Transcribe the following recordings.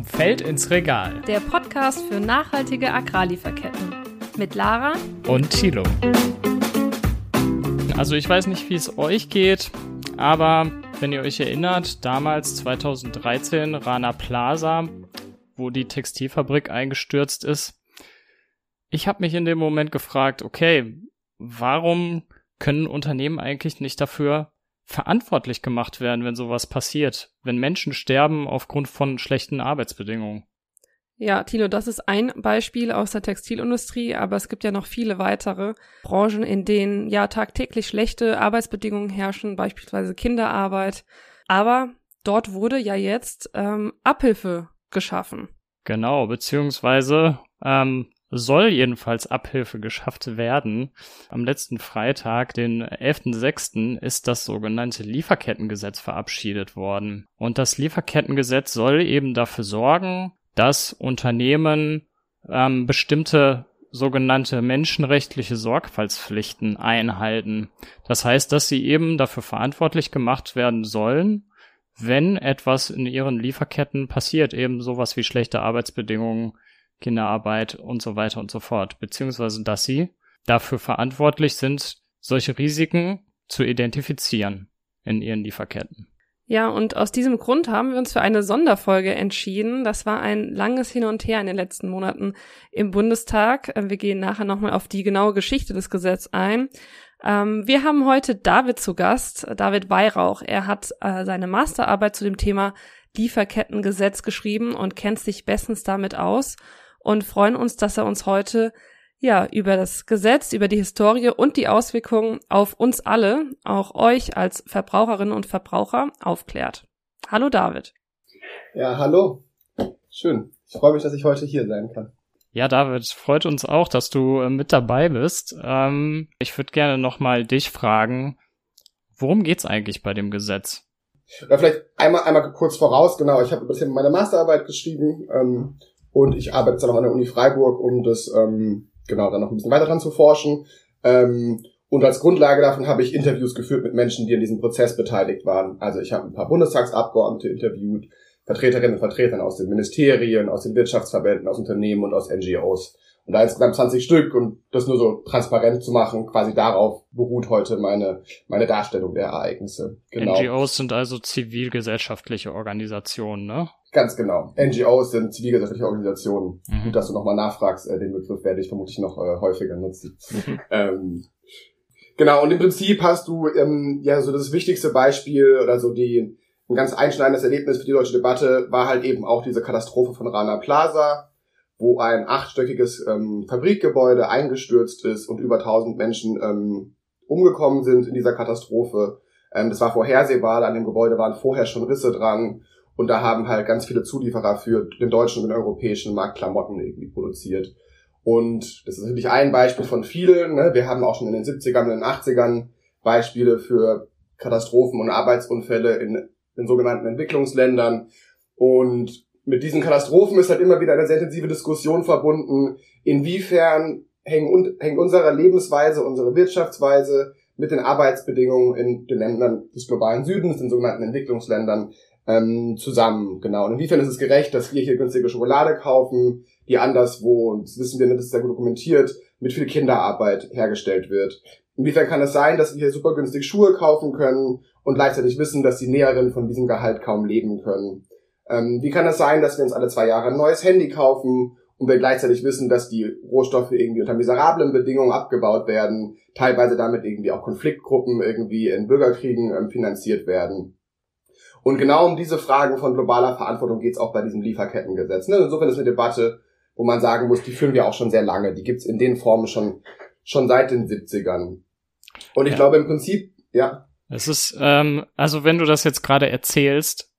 Vom Feld ins Regal. Der Podcast für nachhaltige Agrarlieferketten. Mit Lara und Thilo. Also ich weiß nicht, wie es euch geht, aber wenn ihr euch erinnert, damals 2013 Rana Plaza, wo die Textilfabrik eingestürzt ist. Ich habe mich in dem Moment gefragt, okay, warum können Unternehmen eigentlich nicht dafür verantwortlich gemacht werden, wenn sowas passiert, wenn Menschen sterben aufgrund von schlechten Arbeitsbedingungen. Ja, Tino, das ist ein Beispiel aus der Textilindustrie, aber es gibt ja noch viele weitere Branchen, in denen ja tagtäglich schlechte Arbeitsbedingungen herrschen, beispielsweise Kinderarbeit. Aber dort wurde ja jetzt ähm, Abhilfe geschaffen. Genau, beziehungsweise ähm, soll jedenfalls Abhilfe geschafft werden. Am letzten Freitag, den 11.06., ist das sogenannte Lieferkettengesetz verabschiedet worden. Und das Lieferkettengesetz soll eben dafür sorgen, dass Unternehmen ähm, bestimmte sogenannte menschenrechtliche Sorgfaltspflichten einhalten. Das heißt, dass sie eben dafür verantwortlich gemacht werden sollen, wenn etwas in ihren Lieferketten passiert, eben sowas wie schlechte Arbeitsbedingungen, Kinderarbeit und so weiter und so fort, beziehungsweise dass sie dafür verantwortlich sind, solche Risiken zu identifizieren in ihren Lieferketten. Ja, und aus diesem Grund haben wir uns für eine Sonderfolge entschieden. Das war ein langes Hin und Her in den letzten Monaten im Bundestag. Wir gehen nachher nochmal auf die genaue Geschichte des Gesetzes ein. Ähm, wir haben heute David zu Gast, David Weihrauch. Er hat äh, seine Masterarbeit zu dem Thema Lieferkettengesetz geschrieben und kennt sich bestens damit aus und freuen uns, dass er uns heute ja über das Gesetz, über die Historie und die Auswirkungen auf uns alle, auch euch als Verbraucherinnen und Verbraucher aufklärt. Hallo David. Ja, hallo. Schön. Ich freue mich, dass ich heute hier sein kann. Ja, David, freut uns auch, dass du äh, mit dabei bist. Ähm, ich würde gerne nochmal dich fragen, worum geht's eigentlich bei dem Gesetz? Ja, vielleicht einmal, einmal kurz voraus, genau, ich habe ein bisschen meine Masterarbeit geschrieben ähm, und ich arbeite jetzt dann noch an der Uni Freiburg, um das ähm, genau dann noch ein bisschen weiter dran zu forschen. Ähm, und als Grundlage davon habe ich Interviews geführt mit Menschen, die an diesem Prozess beteiligt waren. Also ich habe ein paar Bundestagsabgeordnete interviewt, Vertreterinnen und Vertretern aus den Ministerien, aus den Wirtschaftsverbänden, aus Unternehmen und aus NGOs. Und da insgesamt 20 Stück und das nur so transparent zu machen, quasi darauf beruht heute meine, meine Darstellung der Ereignisse. Genau. NGOs sind also zivilgesellschaftliche Organisationen, ne? Ganz genau. NGOs sind zivilgesellschaftliche Organisationen. Mhm. Gut, dass du nochmal nachfragst, äh, den Begriff werde ich vermutlich noch äh, häufiger nutzen. Mhm. Ähm, genau, und im Prinzip hast du ähm, ja so das wichtigste Beispiel oder so die ein ganz einschneidendes Erlebnis für die deutsche Debatte war halt eben auch diese Katastrophe von Rana Plaza, wo ein achtstöckiges ähm, Fabrikgebäude eingestürzt ist und über 1000 Menschen ähm, umgekommen sind in dieser Katastrophe. Ähm, das war vorhersehbar, an dem Gebäude waren vorher schon Risse dran und da haben halt ganz viele Zulieferer für den deutschen und den europäischen Markt Klamotten irgendwie produziert. Und das ist natürlich ein Beispiel von vielen. Ne? Wir haben auch schon in den 70ern und den 80ern Beispiele für Katastrophen und Arbeitsunfälle in den sogenannten Entwicklungsländern. Und mit diesen Katastrophen ist halt immer wieder eine sehr intensive Diskussion verbunden, inwiefern hängen, hängt unsere Lebensweise, unsere Wirtschaftsweise mit den Arbeitsbedingungen in den Ländern des globalen Südens, den sogenannten Entwicklungsländern, ähm, zusammen. Genau. Und inwiefern ist es gerecht, dass wir hier günstige Schokolade kaufen, die anderswo, und das wissen wir, das ist sehr gut dokumentiert, mit viel Kinderarbeit hergestellt wird. Inwiefern kann es sein, dass wir hier super günstig Schuhe kaufen können und gleichzeitig wissen, dass die Näherinnen von diesem Gehalt kaum leben können? Ähm, wie kann es sein, dass wir uns alle zwei Jahre ein neues Handy kaufen und wir gleichzeitig wissen, dass die Rohstoffe irgendwie unter miserablen Bedingungen abgebaut werden, teilweise damit irgendwie auch Konfliktgruppen irgendwie in Bürgerkriegen ähm, finanziert werden? Und genau um diese Fragen von globaler Verantwortung geht es auch bei diesem Lieferkettengesetz. Ne? Insofern ist eine Debatte, wo man sagen muss, die führen wir auch schon sehr lange. Die gibt's in den Formen schon, schon seit den 70ern. Und ich ja. glaube im Prinzip, ja. Es ist, ähm, also wenn du das jetzt gerade erzählst,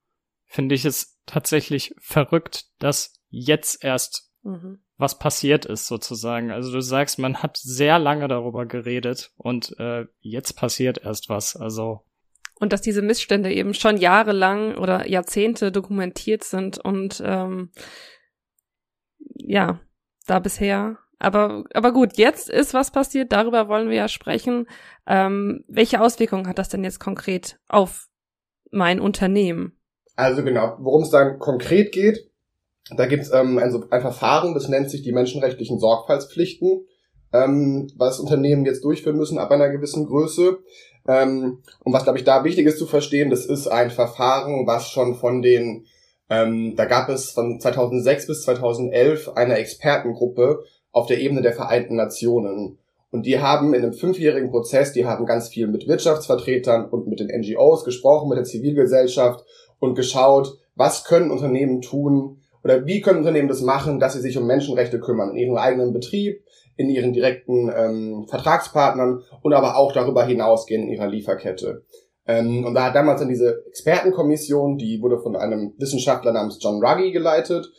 finde ich es tatsächlich verrückt, dass jetzt erst mhm. was passiert ist, sozusagen. Also du sagst, man hat sehr lange darüber geredet und äh, jetzt passiert erst was. Also und dass diese Missstände eben schon jahrelang oder Jahrzehnte dokumentiert sind und ähm, ja, da bisher. Aber, aber gut, jetzt ist was passiert, darüber wollen wir ja sprechen. Ähm, welche Auswirkungen hat das denn jetzt konkret auf mein Unternehmen? Also genau, worum es dann konkret geht, Da gibt es ähm, ein, ein Verfahren, das nennt sich die menschenrechtlichen Sorgfaltspflichten, ähm, was Unternehmen jetzt durchführen müssen ab einer gewissen Größe. Ähm, und was, glaube ich, da wichtig ist zu verstehen, das ist ein Verfahren, was schon von den, ähm, da gab es von 2006 bis 2011 eine Expertengruppe auf der Ebene der Vereinten Nationen. Und die haben in einem fünfjährigen Prozess, die haben ganz viel mit Wirtschaftsvertretern und mit den NGOs gesprochen, mit der Zivilgesellschaft und geschaut, was können Unternehmen tun oder wie können Unternehmen das machen, dass sie sich um Menschenrechte kümmern in ihrem eigenen Betrieb, in ihren direkten ähm, Vertragspartnern und aber auch darüber hinausgehen in ihrer Lieferkette. Ähm, und da hat damals dann diese Expertenkommission, die wurde von einem Wissenschaftler namens John Ruggie geleitet,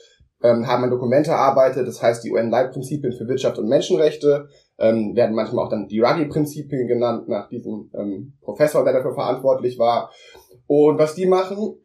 ähm, haben ein Dokument erarbeitet, das heißt die UN-Leitprinzipien für Wirtschaft und Menschenrechte, ähm, werden manchmal auch dann die Ruggie-Prinzipien genannt, nach diesem ähm, Professor, der dafür verantwortlich war. Und was die machen,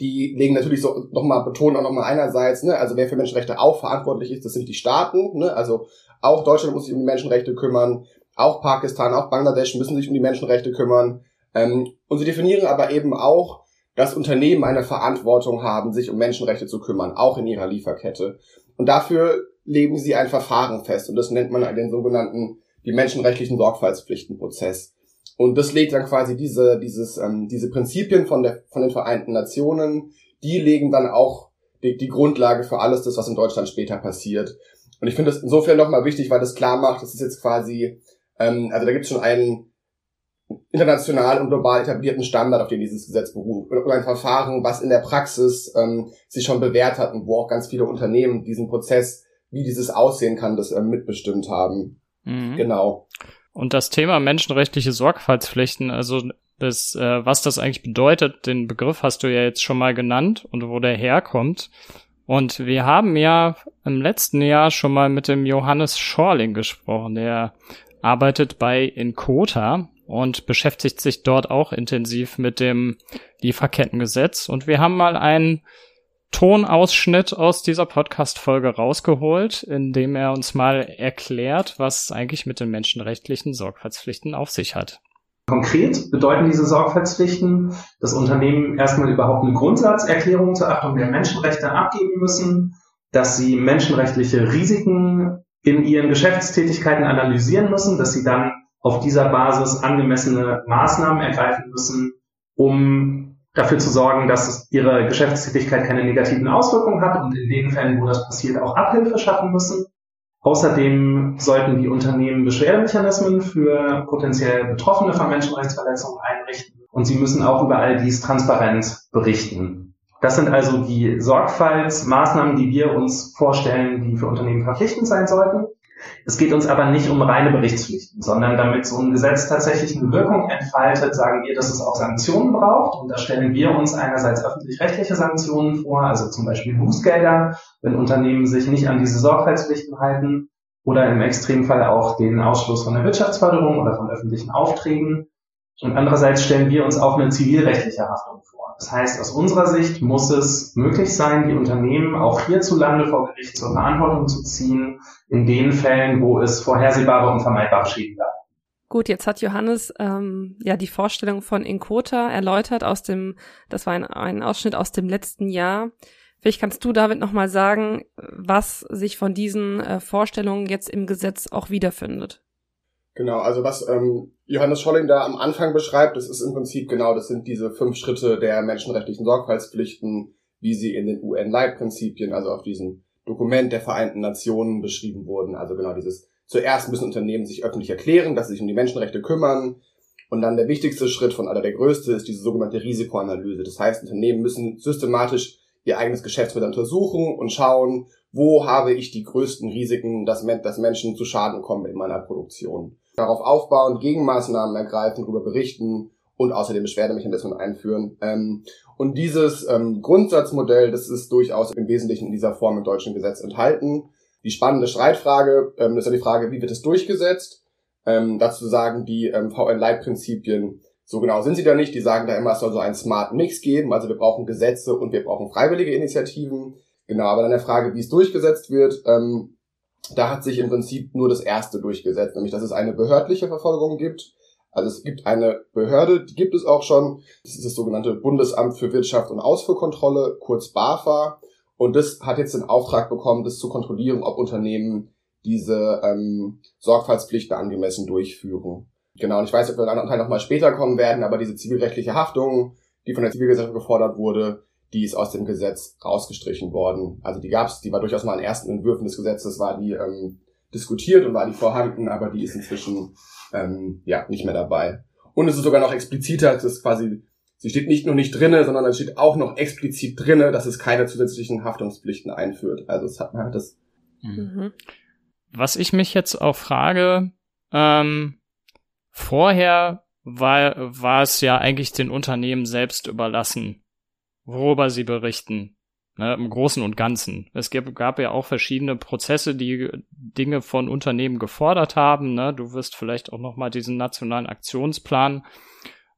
die legen natürlich so nochmal, betonen auch nochmal einerseits, ne, also wer für Menschenrechte auch verantwortlich ist, das sind die Staaten, ne, also auch Deutschland muss sich um die Menschenrechte kümmern, auch Pakistan, auch Bangladesch müssen sich um die Menschenrechte kümmern. Ähm, und sie definieren aber eben auch, dass Unternehmen eine Verantwortung haben, sich um Menschenrechte zu kümmern, auch in ihrer Lieferkette. Und dafür legen sie ein Verfahren fest und das nennt man den sogenannten, die menschenrechtlichen Sorgfaltspflichtenprozess. Und das legt dann quasi diese, dieses, ähm, diese Prinzipien von, der, von den Vereinten Nationen, die legen dann auch die, die Grundlage für alles das, was in Deutschland später passiert. Und ich finde das insofern nochmal wichtig, weil das klar macht, das ist jetzt quasi, ähm, also da gibt es schon einen international und global etablierten Standard, auf den dieses Gesetz beruht. Und ein Verfahren, was in der Praxis ähm, sich schon bewährt hat und wo auch ganz viele Unternehmen diesen Prozess, wie dieses aussehen kann, das ähm, mitbestimmt haben. Mhm. Genau. Und das Thema menschenrechtliche Sorgfaltspflichten, also das, äh, was das eigentlich bedeutet, den Begriff hast du ja jetzt schon mal genannt und wo der herkommt. Und wir haben ja im letzten Jahr schon mal mit dem Johannes Schorling gesprochen. Der arbeitet bei Inkota und beschäftigt sich dort auch intensiv mit dem Lieferkettengesetz. Und wir haben mal einen Tonausschnitt aus dieser Podcast-Folge rausgeholt, in dem er uns mal erklärt, was eigentlich mit den menschenrechtlichen Sorgfaltspflichten auf sich hat. Konkret bedeuten diese Sorgfaltspflichten, dass Unternehmen erstmal überhaupt eine Grundsatzerklärung zur Achtung der Menschenrechte abgeben müssen, dass sie menschenrechtliche Risiken in ihren Geschäftstätigkeiten analysieren müssen, dass sie dann auf dieser Basis angemessene Maßnahmen ergreifen müssen, um dafür zu sorgen, dass ihre Geschäftstätigkeit keine negativen Auswirkungen hat und in den Fällen, wo das passiert, auch Abhilfe schaffen müssen. Außerdem sollten die Unternehmen Beschwerdemechanismen für potenziell Betroffene von Menschenrechtsverletzungen einrichten und sie müssen auch über all dies transparent berichten. Das sind also die Sorgfaltsmaßnahmen, die wir uns vorstellen, die für Unternehmen verpflichtend sein sollten. Es geht uns aber nicht um reine Berichtspflichten, sondern damit so ein Gesetz tatsächlich eine Wirkung entfaltet, sagen wir, dass es auch Sanktionen braucht. Und da stellen wir uns einerseits öffentlich-rechtliche Sanktionen vor, also zum Beispiel Bußgelder, wenn Unternehmen sich nicht an diese Sorgfaltspflichten halten oder im Extremfall auch den Ausschluss von der Wirtschaftsförderung oder von öffentlichen Aufträgen. Und andererseits stellen wir uns auch eine zivilrechtliche Haftung vor. Das heißt, aus unserer Sicht muss es möglich sein, die Unternehmen auch hierzulande vor Gericht zur Verantwortung zu ziehen, in den Fällen, wo es vorhersehbare und vermeidbare Schäden gab. Gut, jetzt hat Johannes ähm, ja die Vorstellung von Inkota erläutert aus dem, das war ein, ein Ausschnitt aus dem letzten Jahr. Vielleicht kannst du, David, nochmal sagen, was sich von diesen äh, Vorstellungen jetzt im Gesetz auch wiederfindet. Genau, also was ähm, Johannes Scholling da am Anfang beschreibt, das ist im Prinzip genau, das sind diese fünf Schritte der menschenrechtlichen Sorgfaltspflichten, wie sie in den UN-Leitprinzipien, also auf diesem Dokument der Vereinten Nationen beschrieben wurden. Also genau dieses, zuerst müssen Unternehmen sich öffentlich erklären, dass sie sich um die Menschenrechte kümmern. Und dann der wichtigste Schritt von aller der größte ist diese sogenannte Risikoanalyse. Das heißt, Unternehmen müssen systematisch ihr eigenes Geschäftsmodell untersuchen und schauen, wo habe ich die größten Risiken, dass, dass Menschen zu Schaden kommen in meiner Produktion darauf aufbauen, Gegenmaßnahmen ergreifen, darüber berichten und außerdem Beschwerdemechanismen einführen. Ähm, und dieses ähm, Grundsatzmodell, das ist durchaus im Wesentlichen in dieser Form im deutschen Gesetz enthalten. Die spannende Streitfrage ähm, ist ja die Frage, wie wird es durchgesetzt? Ähm, dazu sagen die ähm, VN-Leitprinzipien, so genau sind sie da nicht. Die sagen da immer, es soll so einen Smart Mix geben. Also wir brauchen Gesetze und wir brauchen freiwillige Initiativen. Genau, aber dann der Frage, wie es durchgesetzt wird, ähm, da hat sich im Prinzip nur das erste durchgesetzt, nämlich dass es eine behördliche Verfolgung gibt. Also es gibt eine Behörde, die gibt es auch schon. Das ist das sogenannte Bundesamt für Wirtschaft und Ausfuhrkontrolle, kurz BAFA. Und das hat jetzt den Auftrag bekommen, das zu kontrollieren, ob Unternehmen diese ähm, Sorgfaltspflichten angemessen durchführen. Genau, und ich weiß, ob wir in einem anderen Teil nochmal später kommen werden, aber diese zivilrechtliche Haftung, die von der Zivilgesellschaft gefordert wurde, die ist aus dem Gesetz rausgestrichen worden. Also die gab es, die war durchaus mal in ersten Entwürfen des Gesetzes, war die ähm, diskutiert und war die vorhanden, aber die ist inzwischen ähm, ja nicht mehr dabei. Und es ist sogar noch expliziter, das ist quasi, sie steht nicht nur nicht drinne, sondern es steht auch noch explizit drinne, dass es keine zusätzlichen Haftungspflichten einführt. Also es hat, man hat das. Mhm. Was ich mich jetzt auch frage, ähm, vorher war, war es ja eigentlich den Unternehmen selbst überlassen, worüber sie berichten. Ne, Im Großen und Ganzen. Es gab, gab ja auch verschiedene Prozesse, die Dinge von Unternehmen gefordert haben. Ne? Du wirst vielleicht auch nochmal diesen nationalen Aktionsplan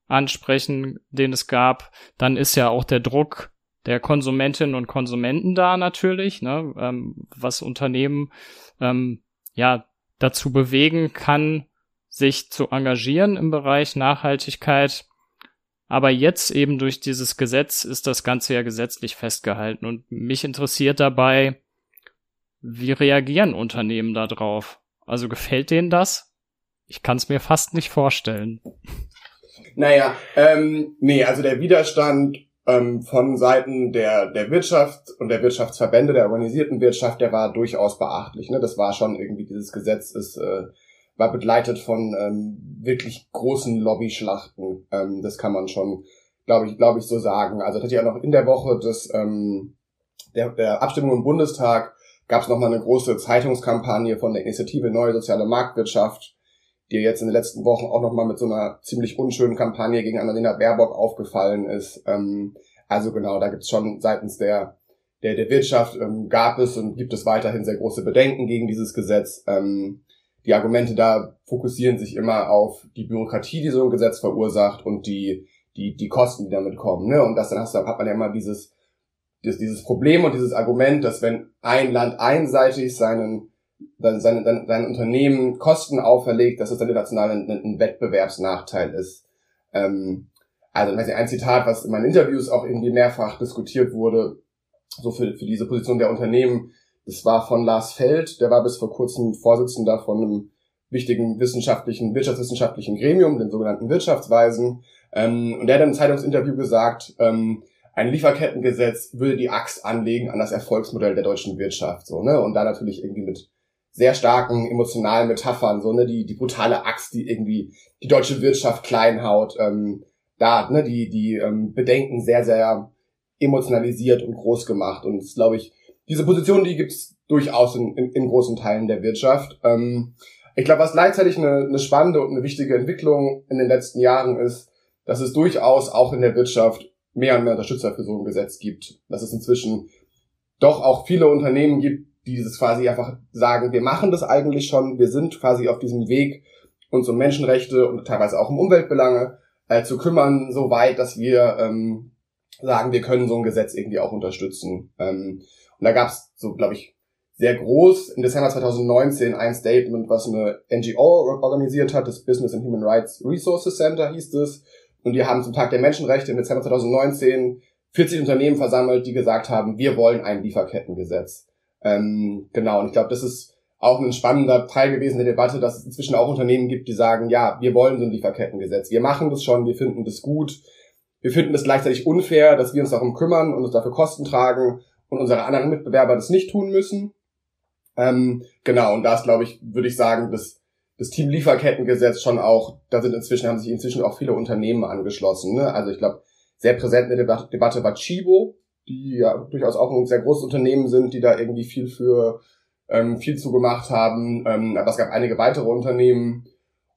ansprechen, den es gab. Dann ist ja auch der Druck der Konsumentinnen und Konsumenten da natürlich, ne? ähm, was Unternehmen ähm, ja dazu bewegen kann, sich zu engagieren im Bereich Nachhaltigkeit. Aber jetzt eben durch dieses Gesetz ist das Ganze ja gesetzlich festgehalten. Und mich interessiert dabei, wie reagieren Unternehmen darauf? Also gefällt denen das? Ich kann es mir fast nicht vorstellen. Naja, ähm, nee, also der Widerstand ähm, von Seiten der, der Wirtschaft und der Wirtschaftsverbände, der organisierten Wirtschaft, der war durchaus beachtlich. Ne? Das war schon irgendwie, dieses Gesetz ist äh, war begleitet von ähm, wirklich großen Lobbyschlachten. Ähm, das kann man schon, glaube ich, glaube ich, so sagen. Also hat ja noch in der Woche des ähm, der, der Abstimmung im Bundestag gab es nochmal eine große Zeitungskampagne von der Initiative Neue Soziale Marktwirtschaft, die jetzt in den letzten Wochen auch nochmal mit so einer ziemlich unschönen Kampagne gegen Annalena Baerbock aufgefallen ist. Ähm, also genau, da gibt es schon seitens der der, der Wirtschaft ähm, gab es und gibt es weiterhin sehr große Bedenken gegen dieses Gesetz. Ähm, die Argumente da fokussieren sich immer auf die Bürokratie, die so ein Gesetz verursacht und die, die, die Kosten, die damit kommen. Ne? Und das dann hast du, hat man ja immer dieses, dieses, Problem und dieses Argument, dass wenn ein Land einseitig seinen, seinen, seinen, seinen Unternehmen Kosten auferlegt, dass es dann international ein, ein Wettbewerbsnachteil ist. Ähm, also ein Zitat, was in meinen Interviews auch irgendwie mehrfach diskutiert wurde, so für, für diese Position der Unternehmen, das war von Lars Feld, der war bis vor kurzem Vorsitzender von einem wichtigen wissenschaftlichen, wirtschaftswissenschaftlichen Gremium, den sogenannten Wirtschaftsweisen. Ähm, und der hat einem Zeitungsinterview gesagt, ähm, ein Lieferkettengesetz würde die Axt anlegen an das Erfolgsmodell der deutschen Wirtschaft, so, ne? Und da natürlich irgendwie mit sehr starken emotionalen Metaphern, so, ne? Die, die brutale Axt, die irgendwie die deutsche Wirtschaft klein haut, ähm, da, ne? Die, die ähm, Bedenken sehr, sehr emotionalisiert und groß gemacht. Und das glaube ich, diese Position, die gibt's durchaus in, in, in großen Teilen der Wirtschaft. Ähm, ich glaube, was gleichzeitig eine, eine spannende und eine wichtige Entwicklung in den letzten Jahren ist, dass es durchaus auch in der Wirtschaft mehr und mehr Unterstützer für so ein Gesetz gibt. Dass es inzwischen doch auch viele Unternehmen gibt, die dieses quasi einfach sagen, wir machen das eigentlich schon, wir sind quasi auf diesem Weg, uns um Menschenrechte und teilweise auch um Umweltbelange äh, zu kümmern, so weit, dass wir ähm, sagen, wir können so ein Gesetz irgendwie auch unterstützen. Ähm, und da gab es so, glaube ich, sehr groß im Dezember 2019 ein Statement, was eine NGO organisiert hat, das Business and Human Rights Resources Center hieß es. Und die haben zum Tag der Menschenrechte im Dezember 2019 40 Unternehmen versammelt, die gesagt haben, wir wollen ein Lieferkettengesetz. Ähm, genau, und ich glaube, das ist auch ein spannender Teil gewesen der Debatte, dass es inzwischen auch Unternehmen gibt, die sagen, ja, wir wollen so ein Lieferkettengesetz. Wir machen das schon, wir finden das gut. Wir finden es gleichzeitig unfair, dass wir uns darum kümmern und uns dafür Kosten tragen und unsere anderen Mitbewerber das nicht tun müssen. Ähm, genau, und da ist, glaube ich, würde ich sagen, das, das Team Lieferkettengesetz schon auch, da sind inzwischen, haben sich inzwischen auch viele Unternehmen angeschlossen. Ne? Also ich glaube, sehr präsent in der Debatte, Debatte war Chibo, die ja durchaus auch ein sehr großes Unternehmen sind, die da irgendwie viel für ähm, viel zu gemacht haben. Ähm, aber es gab einige weitere Unternehmen.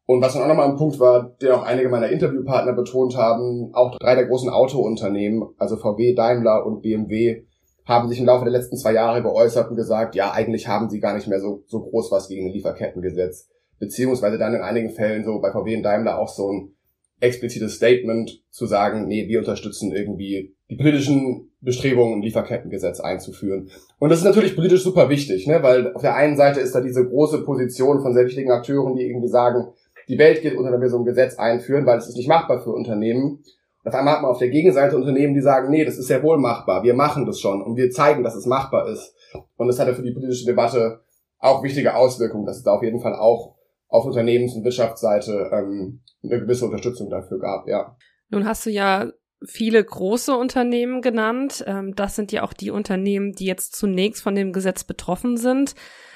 Und was dann auch nochmal ein Punkt war, der auch einige meiner Interviewpartner betont haben, auch drei der großen Autounternehmen, also VW, Daimler und BMW, haben sich im Laufe der letzten zwei Jahre geäußert und gesagt, ja, eigentlich haben sie gar nicht mehr so, so groß was gegen ein Lieferkettengesetz. Beziehungsweise dann in einigen Fällen so bei VW und Daimler auch so ein explizites Statement zu sagen, nee, wir unterstützen irgendwie die politischen Bestrebungen, ein Lieferkettengesetz einzuführen. Und das ist natürlich politisch super wichtig, ne? weil auf der einen Seite ist da diese große Position von sehr wichtigen Akteuren, die irgendwie sagen, die Welt geht unter, wenn wir so ein Gesetz einführen, weil es ist nicht machbar für Unternehmen. Auf einmal hat man auf der Gegenseite Unternehmen, die sagen, nee, das ist sehr wohl machbar, wir machen das schon und wir zeigen, dass es machbar ist. Und das hatte für die politische Debatte auch wichtige Auswirkungen, dass es da auf jeden Fall auch auf Unternehmens- und Wirtschaftsseite ähm, eine gewisse Unterstützung dafür gab, ja. Nun hast du ja viele große Unternehmen genannt. Ähm, das sind ja auch die Unternehmen, die jetzt zunächst von dem Gesetz betroffen sind.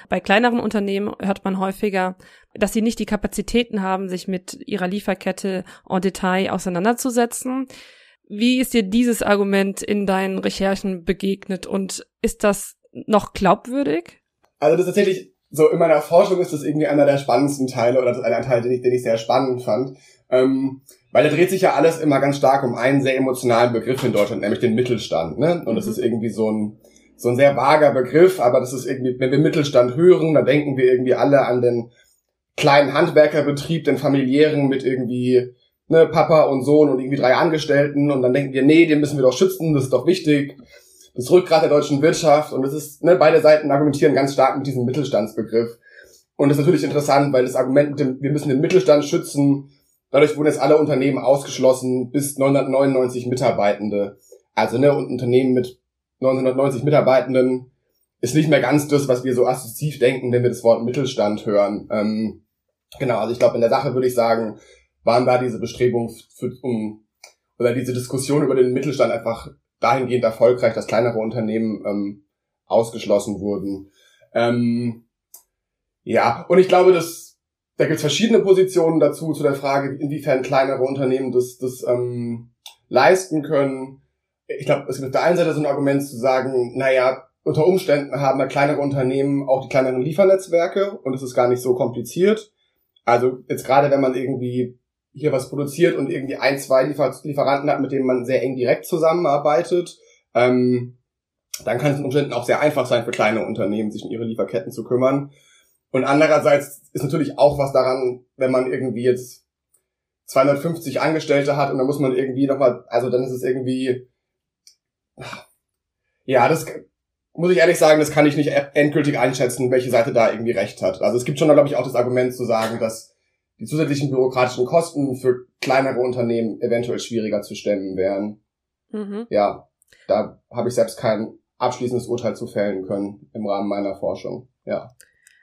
Bei kleineren Unternehmen hört man häufiger, dass sie nicht die Kapazitäten haben, sich mit ihrer Lieferkette en Detail auseinanderzusetzen. Wie ist dir dieses Argument in deinen Recherchen begegnet und ist das noch glaubwürdig? Also das ist tatsächlich so in meiner Forschung ist das irgendwie einer der spannendsten Teile oder das ist einer Teil, den ich, den ich sehr spannend fand. Ähm, weil da dreht sich ja alles immer ganz stark um einen sehr emotionalen Begriff in Deutschland, nämlich den Mittelstand. Ne? Und das mhm. ist irgendwie so ein, so ein sehr vager Begriff, aber das ist irgendwie, wenn wir Mittelstand hören, dann denken wir irgendwie alle an den kleinen Handwerkerbetrieb, den familiären mit irgendwie ne, Papa und Sohn und irgendwie drei Angestellten und dann denken wir, nee, den müssen wir doch schützen, das ist doch wichtig. Das Rückgrat der deutschen Wirtschaft und es ist, ne, beide Seiten argumentieren ganz stark mit diesem Mittelstandsbegriff. Und das ist natürlich interessant, weil das Argument mit dem, wir müssen den Mittelstand schützen, Dadurch wurden jetzt alle Unternehmen ausgeschlossen, bis 999 Mitarbeitende. Also ne, und Unternehmen mit 990 Mitarbeitenden ist nicht mehr ganz das, was wir so assoziativ denken, wenn wir das Wort Mittelstand hören. Ähm, genau, also ich glaube, in der Sache würde ich sagen, waren da diese Bestrebungen für, um, oder diese Diskussion über den Mittelstand einfach dahingehend erfolgreich, dass kleinere Unternehmen ähm, ausgeschlossen wurden. Ähm, ja, und ich glaube, dass da gibt es verschiedene Positionen dazu, zu der Frage, inwiefern kleinere Unternehmen das, das ähm, leisten können. Ich glaube, es gibt auf der einen Seite so ein Argument zu sagen, naja, unter Umständen haben da kleinere Unternehmen auch die kleineren Liefernetzwerke und es ist gar nicht so kompliziert. Also jetzt gerade, wenn man irgendwie hier was produziert und irgendwie ein, zwei Liefer Lieferanten hat, mit denen man sehr eng direkt zusammenarbeitet, ähm, dann kann es unter Umständen auch sehr einfach sein für kleine Unternehmen, sich um ihre Lieferketten zu kümmern. Und andererseits ist natürlich auch was daran, wenn man irgendwie jetzt 250 Angestellte hat und dann muss man irgendwie nochmal, also dann ist es irgendwie, ja, das muss ich ehrlich sagen, das kann ich nicht endgültig einschätzen, welche Seite da irgendwie recht hat. Also es gibt schon, glaube ich, auch das Argument zu sagen, dass die zusätzlichen bürokratischen Kosten für kleinere Unternehmen eventuell schwieriger zu stemmen wären. Mhm. Ja, da habe ich selbst kein abschließendes Urteil zu fällen können im Rahmen meiner Forschung. Ja.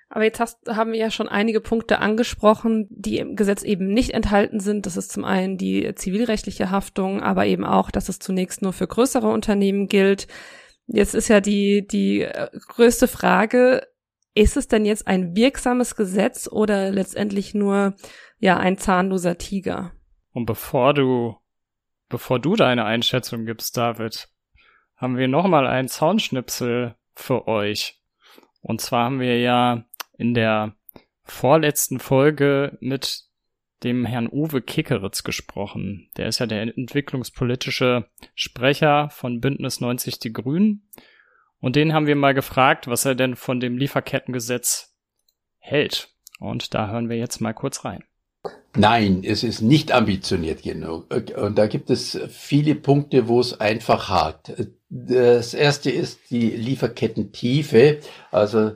Aber jetzt hast, haben wir ja schon einige Punkte angesprochen, die im Gesetz eben nicht enthalten sind. Das ist zum einen die zivilrechtliche Haftung, aber eben auch, dass es zunächst nur für größere Unternehmen gilt. Jetzt ist ja die, die äh, größte Frage, ist es denn jetzt ein wirksames Gesetz oder letztendlich nur, ja, ein zahnloser Tiger? Und bevor du, bevor du deine Einschätzung gibst, David, haben wir nochmal einen Zaunschnipsel für euch. Und zwar haben wir ja in der vorletzten Folge mit dem Herrn Uwe Kickeritz gesprochen. Der ist ja der entwicklungspolitische Sprecher von Bündnis 90 Die Grünen. Und den haben wir mal gefragt, was er denn von dem Lieferkettengesetz hält. Und da hören wir jetzt mal kurz rein. Nein, es ist nicht ambitioniert genug. Und da gibt es viele Punkte, wo es einfach hakt. Das erste ist die Lieferkettentiefe. Also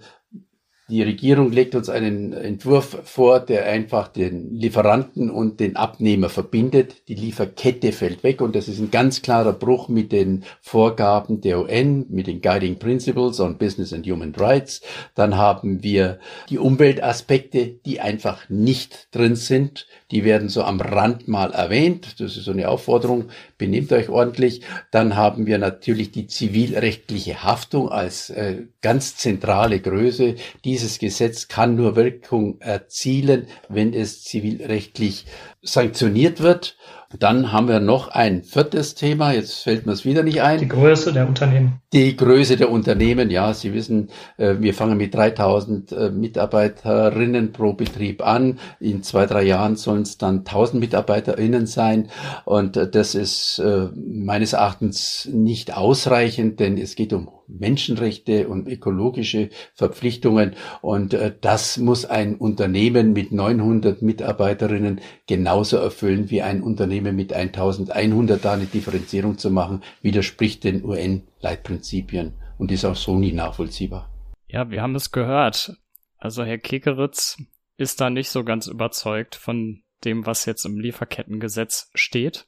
die Regierung legt uns einen Entwurf vor, der einfach den Lieferanten und den Abnehmer verbindet. Die Lieferkette fällt weg und das ist ein ganz klarer Bruch mit den Vorgaben der UN, mit den Guiding Principles on Business and Human Rights. Dann haben wir die Umweltaspekte, die einfach nicht drin sind. Die werden so am Rand mal erwähnt. Das ist so eine Aufforderung. Benehmt euch ordentlich. Dann haben wir natürlich die zivilrechtliche Haftung als äh, ganz zentrale Größe. Dieses Gesetz kann nur Wirkung erzielen, wenn es zivilrechtlich sanktioniert wird. Dann haben wir noch ein viertes Thema, jetzt fällt mir es wieder nicht ein. Die Größe der Unternehmen. Die Größe der Unternehmen, ja, Sie wissen, äh, wir fangen mit 3000 äh, Mitarbeiterinnen pro Betrieb an. In zwei, drei Jahren sollen es dann 1000 Mitarbeiterinnen sein. Und äh, das ist meines Erachtens nicht ausreichend, denn es geht um Menschenrechte und ökologische Verpflichtungen. Und das muss ein Unternehmen mit 900 Mitarbeiterinnen genauso erfüllen wie ein Unternehmen mit 1100. Da eine Differenzierung zu machen, widerspricht den UN-Leitprinzipien und ist auch so nie nachvollziehbar. Ja, wir haben es gehört. Also Herr Kekeritz ist da nicht so ganz überzeugt von dem, was jetzt im Lieferkettengesetz steht.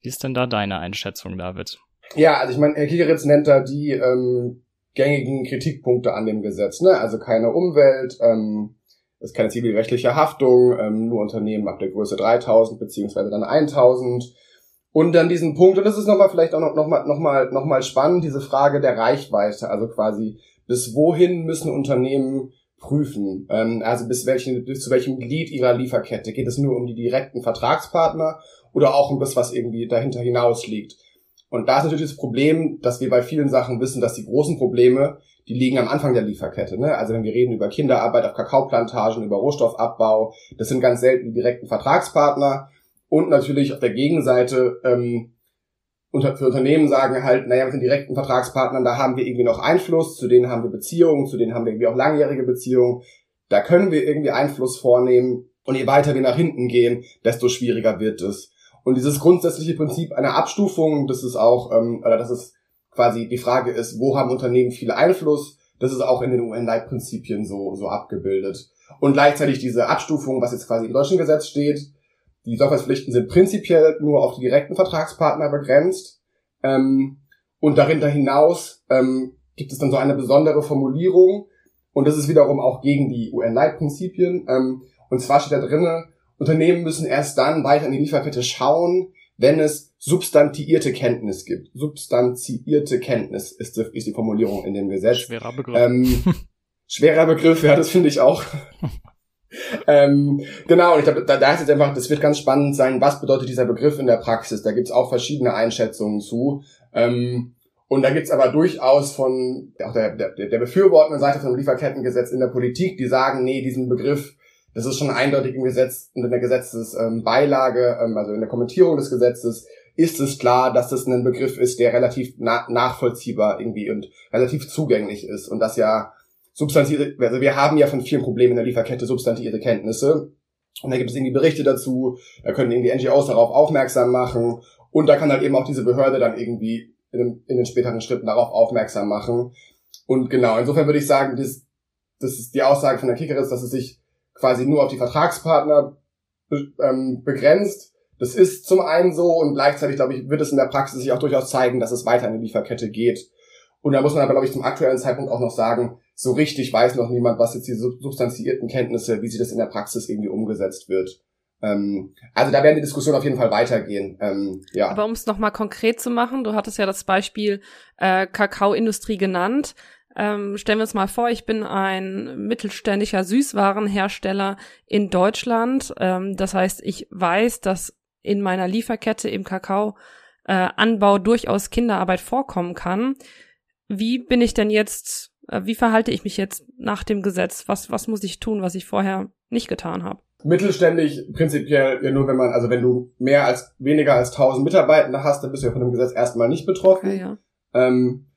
Wie ist denn da deine Einschätzung, David? Ja, also ich meine, Herr Kieritz nennt da die ähm, gängigen Kritikpunkte an dem Gesetz, ne? Also keine Umwelt, ähm, es ist keine zivilrechtliche Haftung, ähm, nur Unternehmen ab der Größe 3000 beziehungsweise dann 1000 und dann diesen Punkt, und das ist nochmal vielleicht auch noch, noch, mal, noch, mal, noch mal spannend, diese Frage der Reichweite, also quasi bis wohin müssen Unternehmen prüfen, ähm, also bis, welchen, bis zu welchem Glied ihrer Lieferkette. Geht es nur um die direkten Vertragspartner oder auch um das, was irgendwie dahinter hinaus liegt? Und da ist natürlich das Problem, dass wir bei vielen Sachen wissen, dass die großen Probleme, die liegen am Anfang der Lieferkette. Ne? Also wenn wir reden über Kinderarbeit auf Kakaoplantagen, über Rohstoffabbau, das sind ganz selten die direkten Vertragspartner. Und natürlich auf der Gegenseite ähm, unter, für Unternehmen sagen halt, naja, mit den direkten Vertragspartnern, da haben wir irgendwie noch Einfluss, zu denen haben wir Beziehungen, zu denen haben wir irgendwie auch langjährige Beziehungen. Da können wir irgendwie Einfluss vornehmen. Und je weiter wir nach hinten gehen, desto schwieriger wird es. Und dieses grundsätzliche Prinzip einer Abstufung, das ist auch, ähm, oder das ist quasi die Frage ist, wo haben Unternehmen viel Einfluss? Das ist auch in den UN-Leitprinzipien so, so abgebildet. Und gleichzeitig diese Abstufung, was jetzt quasi im deutschen Gesetz steht, die Sorgfaltspflichten sind prinzipiell nur auf die direkten Vertragspartner begrenzt. Ähm, und darüber hinaus ähm, gibt es dann so eine besondere Formulierung. Und das ist wiederum auch gegen die UN-Leitprinzipien. Ähm, und zwar steht da drinnen, Unternehmen müssen erst dann weiter in die Lieferkette schauen, wenn es substantiierte Kenntnis gibt. Substanziierte Kenntnis ist die, ist die Formulierung in dem Gesetz. Schwerer Begriff. Ähm, schwerer Begriff, ja, das finde ich auch. ähm, genau, und ich glaube, da, da ist jetzt einfach, das wird ganz spannend sein, was bedeutet dieser Begriff in der Praxis. Da gibt's auch verschiedene Einschätzungen zu. Ähm, und da gibt's aber durchaus von auch der, der, der befürwortenden Seite vom Lieferkettengesetz in der Politik, die sagen, nee, diesen Begriff das ist schon eindeutig im Gesetz und in der Gesetzesbeilage, ähm, also in der Kommentierung des Gesetzes, ist es klar, dass das ein Begriff ist, der relativ na nachvollziehbar irgendwie und relativ zugänglich ist und das ja substantierte, also wir haben ja von vielen Problemen in der Lieferkette substantierte Kenntnisse und da gibt es irgendwie Berichte dazu, da können irgendwie NGOs darauf aufmerksam machen und da kann halt eben auch diese Behörde dann irgendwie in, den, in den späteren Schritten darauf aufmerksam machen. Und genau, insofern würde ich sagen, das, das ist die Aussage von der Kickeris, dass es sich quasi nur auf die Vertragspartner ähm, begrenzt. Das ist zum einen so und gleichzeitig, glaube ich, wird es in der Praxis sich auch durchaus zeigen, dass es weiter in die Lieferkette geht. Und da muss man aber, glaube ich, zum aktuellen Zeitpunkt auch noch sagen, so richtig weiß noch niemand, was jetzt die substanziierten Kenntnisse, wie sie das in der Praxis irgendwie umgesetzt wird. Ähm, also da werden die Diskussionen auf jeden Fall weitergehen. Ähm, ja. Aber um es nochmal konkret zu machen, du hattest ja das Beispiel äh, Kakaoindustrie genannt. Ähm, stellen wir uns mal vor, ich bin ein mittelständischer Süßwarenhersteller in Deutschland. Ähm, das heißt, ich weiß, dass in meiner Lieferkette im Kakaoanbau äh, durchaus Kinderarbeit vorkommen kann. Wie bin ich denn jetzt, äh, wie verhalte ich mich jetzt nach dem Gesetz? Was, was muss ich tun, was ich vorher nicht getan habe? Mittelständig prinzipiell ja nur, wenn man, also wenn du mehr als weniger als 1000 Mitarbeitende hast, dann bist du ja von dem Gesetz erstmal nicht betroffen. Okay, ja. ähm,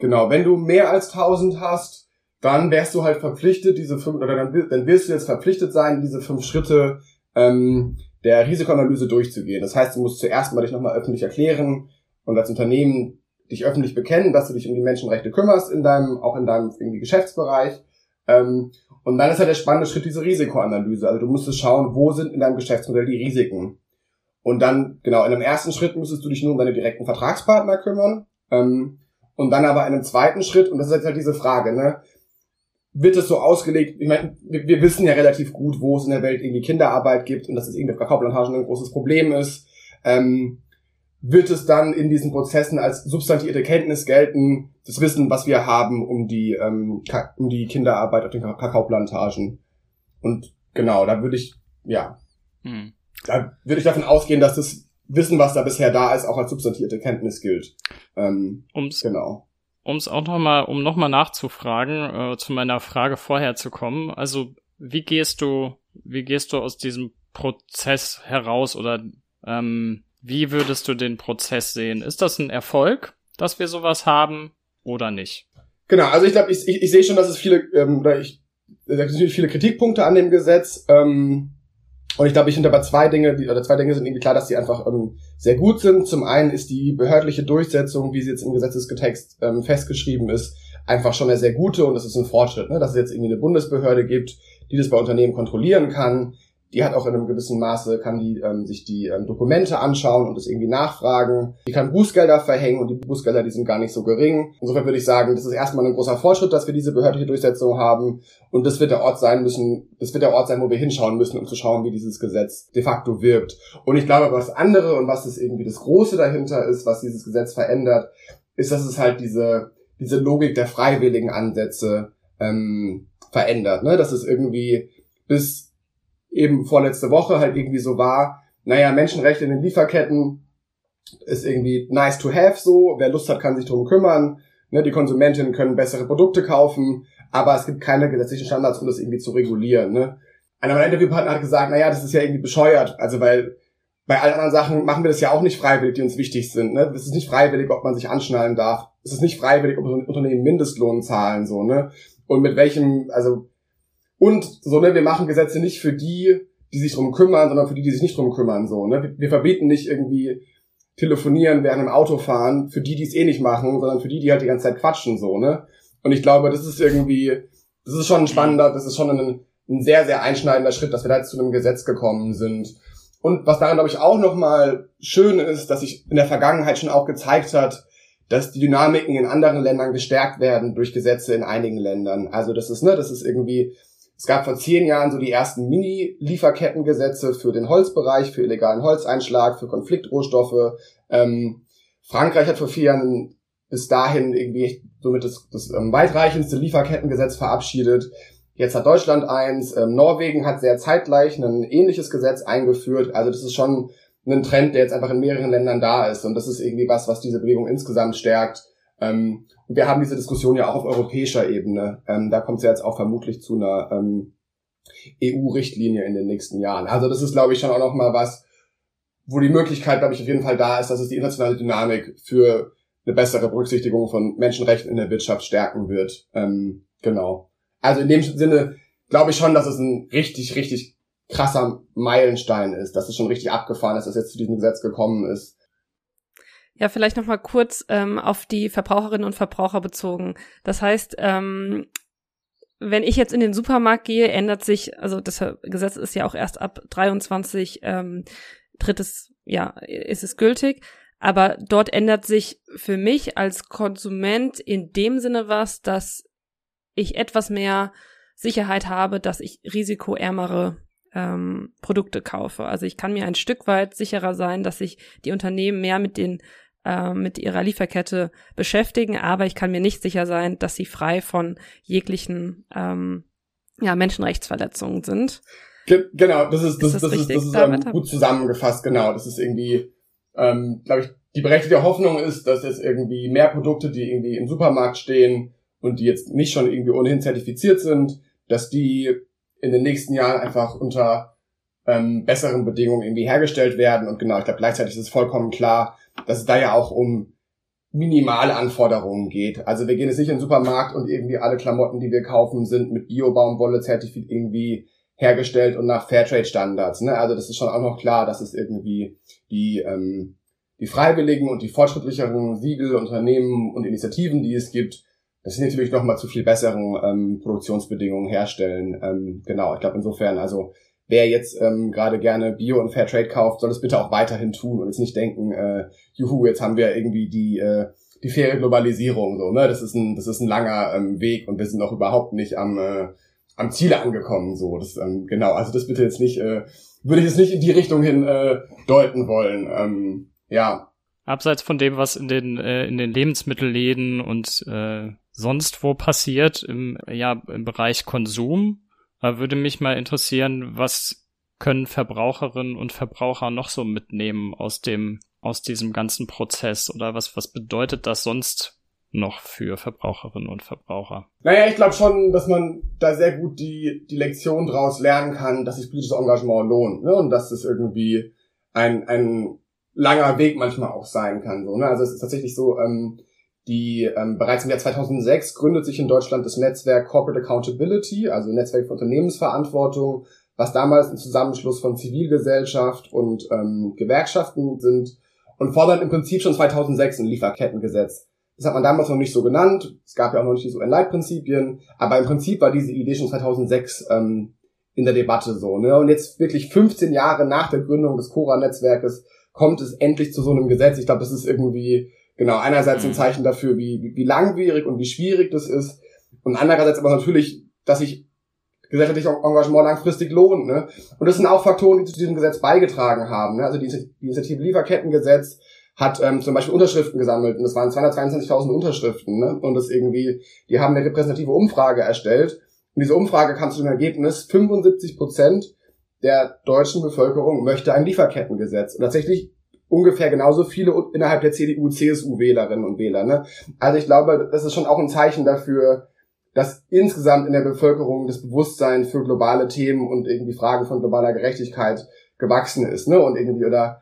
Genau, wenn du mehr als 1000 hast, dann wärst du halt verpflichtet, diese fünf, oder dann, dann wirst du jetzt verpflichtet sein, diese fünf Schritte ähm, der Risikoanalyse durchzugehen. Das heißt, du musst zuerst mal dich nochmal öffentlich erklären und als Unternehmen dich öffentlich bekennen, dass du dich um die Menschenrechte kümmerst in deinem, auch in deinem irgendwie Geschäftsbereich. Ähm, und dann ist halt der spannende Schritt diese Risikoanalyse. Also du musst schauen, wo sind in deinem Geschäftsmodell die Risiken. Und dann, genau, in dem ersten Schritt müsstest du dich nur um deine direkten Vertragspartner kümmern. Ähm, und dann aber in einem zweiten Schritt, und das ist jetzt halt diese Frage, ne, wird es so ausgelegt, ich meine, wir, wir, wissen ja relativ gut, wo es in der Welt irgendwie Kinderarbeit gibt und dass es irgendwie auf Kakaoplantagen ein großes Problem ist. Ähm, wird es dann in diesen Prozessen als substantierte Kenntnis gelten, das Wissen, was wir haben um die, ähm, um die Kinderarbeit auf den Kakaoplantagen. Und genau, da würde ich, ja, hm. da würde ich davon ausgehen, dass das Wissen, was da bisher da ist, auch als substantierte Kenntnis gilt. Ähm, um's, genau. Um es auch nochmal, um nochmal nachzufragen, äh, zu meiner Frage vorher zu kommen. Also, wie gehst du, wie gehst du aus diesem Prozess heraus oder ähm, wie würdest du den Prozess sehen? Ist das ein Erfolg, dass wir sowas haben oder nicht? Genau, also ich glaube, ich, ich, ich sehe schon, dass es viele, ähm, oder ich, es gibt viele Kritikpunkte an dem Gesetz. Ähm, und ich glaube, ich finde aber zwei Dinge, die, oder zwei Dinge sind irgendwie klar, dass die einfach ähm, sehr gut sind. Zum einen ist die behördliche Durchsetzung, wie sie jetzt im Gesetzestext ähm, festgeschrieben ist, einfach schon eine sehr gute und das ist ein Fortschritt, ne? dass es jetzt irgendwie eine Bundesbehörde gibt, die das bei Unternehmen kontrollieren kann, die hat auch in einem gewissen Maße, kann die ähm, sich die ähm, Dokumente anschauen und das irgendwie nachfragen. Die kann Bußgelder verhängen und die Bußgelder, die sind gar nicht so gering. Insofern würde ich sagen, das ist erstmal ein großer Fortschritt, dass wir diese behördliche Durchsetzung haben. Und das wird der Ort sein müssen, das wird der Ort sein, wo wir hinschauen müssen, um zu schauen, wie dieses Gesetz de facto wirkt. Und ich glaube, was andere und was das irgendwie das Große dahinter ist, was dieses Gesetz verändert, ist, dass es halt diese, diese Logik der freiwilligen Ansätze ähm, verändert. Ne? Dass es irgendwie bis eben vorletzte Woche halt irgendwie so war, naja, Menschenrechte in den Lieferketten ist irgendwie nice to have so, wer Lust hat, kann sich drum kümmern, ne, die Konsumentinnen können bessere Produkte kaufen, aber es gibt keine gesetzlichen Standards, um das irgendwie zu regulieren. Ne. Einer meiner Interviewpartner hat gesagt, naja, das ist ja irgendwie bescheuert, also weil bei allen anderen Sachen machen wir das ja auch nicht freiwillig, die uns wichtig sind. Ne? Es ist nicht freiwillig, ob man sich anschnallen darf. Es ist nicht freiwillig, ob Unternehmen Mindestlohn zahlen, so, ne? Und mit welchem, also und so, ne, wir machen Gesetze nicht für die, die sich drum kümmern, sondern für die, die sich nicht drum kümmern. So, ne? Wir verbieten nicht irgendwie telefonieren während dem Autofahren für die, die es eh nicht machen, sondern für die, die halt die ganze Zeit quatschen, so, ne? Und ich glaube, das ist irgendwie, das ist schon ein spannender, das ist schon ein, ein sehr, sehr einschneidender Schritt, dass wir da jetzt zu einem Gesetz gekommen sind. Und was daran, glaube ich, auch nochmal schön ist, dass sich in der Vergangenheit schon auch gezeigt hat, dass die Dynamiken in anderen Ländern gestärkt werden durch Gesetze in einigen Ländern. Also das ist, ne, das ist irgendwie, es gab vor zehn Jahren so die ersten Mini-Lieferkettengesetze für den Holzbereich, für illegalen Holzeinschlag, für Konfliktrohstoffe. Ähm, Frankreich hat vor vier Jahren bis dahin irgendwie somit das, das ähm, weitreichendste Lieferkettengesetz verabschiedet. Jetzt hat Deutschland eins, ähm, Norwegen hat sehr zeitgleich ein ähnliches Gesetz eingeführt. Also das ist schon ein Trend, der jetzt einfach in mehreren Ländern da ist. Und das ist irgendwie was, was diese Bewegung insgesamt stärkt. Ähm, wir haben diese Diskussion ja auch auf europäischer Ebene. Ähm, da kommt es ja jetzt auch vermutlich zu einer ähm, EU-Richtlinie in den nächsten Jahren. Also das ist, glaube ich, schon auch noch mal was, wo die Möglichkeit, glaube ich, auf jeden Fall da ist, dass es die internationale Dynamik für eine bessere Berücksichtigung von Menschenrechten in der Wirtschaft stärken wird. Ähm, genau. Also in dem Sinne glaube ich schon, dass es ein richtig, richtig krasser Meilenstein ist, dass es schon richtig abgefahren ist, dass jetzt zu diesem Gesetz gekommen ist. Ja, vielleicht noch mal kurz ähm, auf die Verbraucherinnen und Verbraucher bezogen. Das heißt, ähm, wenn ich jetzt in den Supermarkt gehe, ändert sich, also das Gesetz ist ja auch erst ab 23 ähm, drittes, ja, ist es gültig. Aber dort ändert sich für mich als Konsument in dem Sinne was, dass ich etwas mehr Sicherheit habe, dass ich risikoärmere ähm, Produkte kaufe. Also ich kann mir ein Stück weit sicherer sein, dass sich die Unternehmen mehr mit den äh, mit ihrer Lieferkette beschäftigen, aber ich kann mir nicht sicher sein, dass sie frei von jeglichen ähm, ja, Menschenrechtsverletzungen sind. Ge genau, das ist das, ist das, das ist, das ist ähm, gut zusammengefasst, genau. Das ist irgendwie, ähm, glaube ich, die berechtigte Hoffnung ist, dass jetzt irgendwie mehr Produkte, die irgendwie im Supermarkt stehen und die jetzt nicht schon irgendwie ohnehin zertifiziert sind, dass die in den nächsten Jahren einfach unter ähm, besseren Bedingungen irgendwie hergestellt werden. Und genau, ich glaube, gleichzeitig ist es vollkommen klar, dass es da ja auch um minimale Anforderungen geht. Also wir gehen jetzt nicht in den Supermarkt und irgendwie alle Klamotten, die wir kaufen, sind mit Bio-Baumwolle zertifiziert irgendwie hergestellt und nach Fairtrade-Standards. Ne? Also das ist schon auch noch klar, dass es irgendwie die, ähm, die freiwilligen und die fortschrittlicheren Siegel, Unternehmen und Initiativen, die es gibt, das sind natürlich noch mal zu viel besseren ähm, Produktionsbedingungen herstellen. Ähm, genau, ich glaube insofern, also wer jetzt ähm, gerade gerne Bio und Fairtrade kauft, soll es bitte auch weiterhin tun und jetzt nicht denken, äh, juhu, jetzt haben wir irgendwie die äh, die faire Globalisierung so, ne? Das ist ein das ist ein langer ähm, Weg und wir sind noch überhaupt nicht am äh, am Ziele angekommen so. Das ähm, genau, also das bitte jetzt nicht äh, würde ich jetzt nicht in die Richtung hin äh, deuten wollen. Ähm, ja. Abseits von dem, was in den äh, in den Lebensmittelläden und äh, sonst wo passiert im ja im Bereich Konsum, würde mich mal interessieren, was können Verbraucherinnen und Verbraucher noch so mitnehmen aus dem, aus diesem ganzen Prozess oder was, was bedeutet das sonst noch für Verbraucherinnen und Verbraucher? Naja, ich glaube schon, dass man da sehr gut die, die Lektion draus lernen kann, dass sich politisches Engagement lohnt, ne? Und dass es irgendwie ein, ein langer Weg manchmal auch sein kann, so, ne? Also es ist tatsächlich so, ähm, die ähm, bereits im Jahr 2006 gründet sich in Deutschland das Netzwerk Corporate Accountability, also Netzwerk für Unternehmensverantwortung, was damals ein Zusammenschluss von Zivilgesellschaft und ähm, Gewerkschaften sind und fordern im Prinzip schon 2006 ein Lieferkettengesetz. Das hat man damals noch nicht so genannt. Es gab ja auch noch nicht die UN-Leitprinzipien, aber im Prinzip war diese Idee schon 2006 ähm, in der Debatte so. Ne? Und jetzt wirklich 15 Jahre nach der Gründung des Cora-Netzwerkes kommt es endlich zu so einem Gesetz. Ich glaube, das ist irgendwie genau einerseits ein mhm. Zeichen dafür, wie, wie, wie langwierig und wie schwierig das ist. Und andererseits aber natürlich, dass sich gesellschaftliches Engagement langfristig lohnt. Ne? Und das sind auch Faktoren, die zu diesem Gesetz beigetragen haben. Ne? Also die, die Initiative Lieferkettengesetz hat ähm, zum Beispiel Unterschriften gesammelt und das waren 222.000 Unterschriften. Ne? Und das irgendwie, die haben eine repräsentative Umfrage erstellt. Und diese Umfrage kam zu dem Ergebnis, 75 Prozent der deutschen Bevölkerung möchte ein Lieferkettengesetz. Und tatsächlich ungefähr genauso viele innerhalb der CDU, CSU-Wählerinnen und Wähler. Ne? Also ich glaube, das ist schon auch ein Zeichen dafür, dass insgesamt in der Bevölkerung das Bewusstsein für globale Themen und irgendwie Fragen von globaler Gerechtigkeit gewachsen ist, ne? Und irgendwie, oder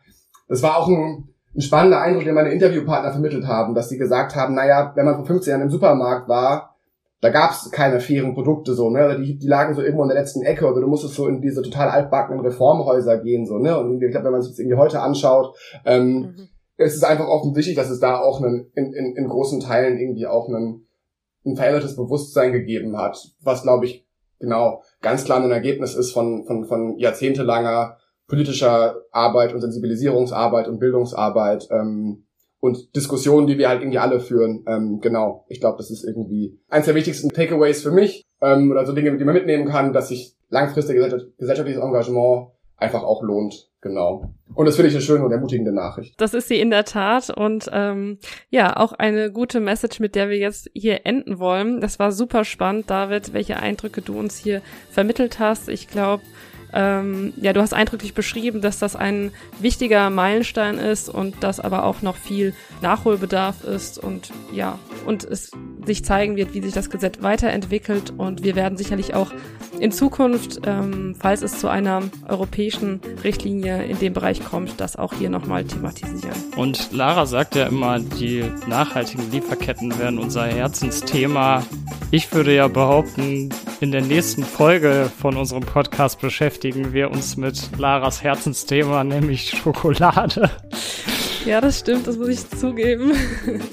das war auch ein, ein spannender Eindruck, den meine Interviewpartner vermittelt haben, dass sie gesagt haben, naja, wenn man vor 15 Jahren im Supermarkt war, da gab es keine fairen Produkte so, ne? Die, die lagen so irgendwo in der letzten Ecke oder du musstest so in diese total altbackenen Reformhäuser gehen, so, ne? Und ich glaube, wenn man sich das irgendwie heute anschaut, ähm, mhm. es ist einfach offensichtlich, dass es da auch einen, in, in, in großen Teilen irgendwie auch einen ein verändertes Bewusstsein gegeben hat, was glaube ich genau ganz klar ein Ergebnis ist von, von, von jahrzehntelanger politischer Arbeit und Sensibilisierungsarbeit und Bildungsarbeit ähm, und Diskussionen, die wir halt irgendwie alle führen. Ähm, genau, ich glaube, das ist irgendwie eins der wichtigsten Takeaways für mich ähm, oder so Dinge, die man mitnehmen kann, dass sich langfristiges gesellschaftliches Engagement einfach auch lohnt. Genau. Und das finde ich eine schöne und ermutigende Nachricht. Das ist sie in der Tat und ähm, ja, auch eine gute Message, mit der wir jetzt hier enden wollen. Das war super spannend, David, welche Eindrücke du uns hier vermittelt hast. Ich glaube, ähm, ja, du hast eindrücklich beschrieben, dass das ein wichtiger Meilenstein ist und dass aber auch noch viel Nachholbedarf ist und ja, und es sich zeigen wird, wie sich das Gesetz weiterentwickelt und wir werden sicherlich auch in Zukunft, ähm, falls es zu einer europäischen Richtlinie in dem Bereich kommt, das auch hier nochmal thematisieren. Und Lara sagt ja immer, die nachhaltigen Lieferketten werden unser Herzensthema. Ich würde ja behaupten, in der nächsten Folge von unserem Podcast beschäftigen wir uns mit Laras Herzensthema, nämlich Schokolade. Ja, das stimmt, das muss ich zugeben.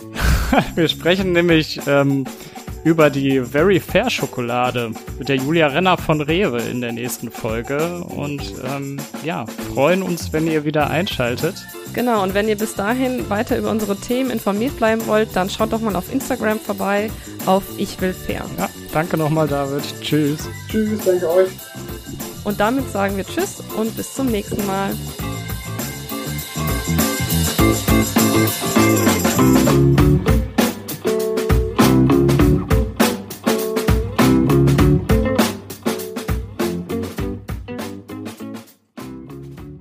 wir sprechen nämlich ähm, über die Very Fair Schokolade mit der Julia Renner von Rewe in der nächsten Folge und ähm, ja, freuen uns, wenn ihr wieder einschaltet. Genau, und wenn ihr bis dahin weiter über unsere Themen informiert bleiben wollt, dann schaut doch mal auf Instagram vorbei auf Ich will fair. Ja, Danke nochmal, David. Tschüss. Tschüss, danke euch. Und damit sagen wir Tschüss und bis zum nächsten Mal. Thank you.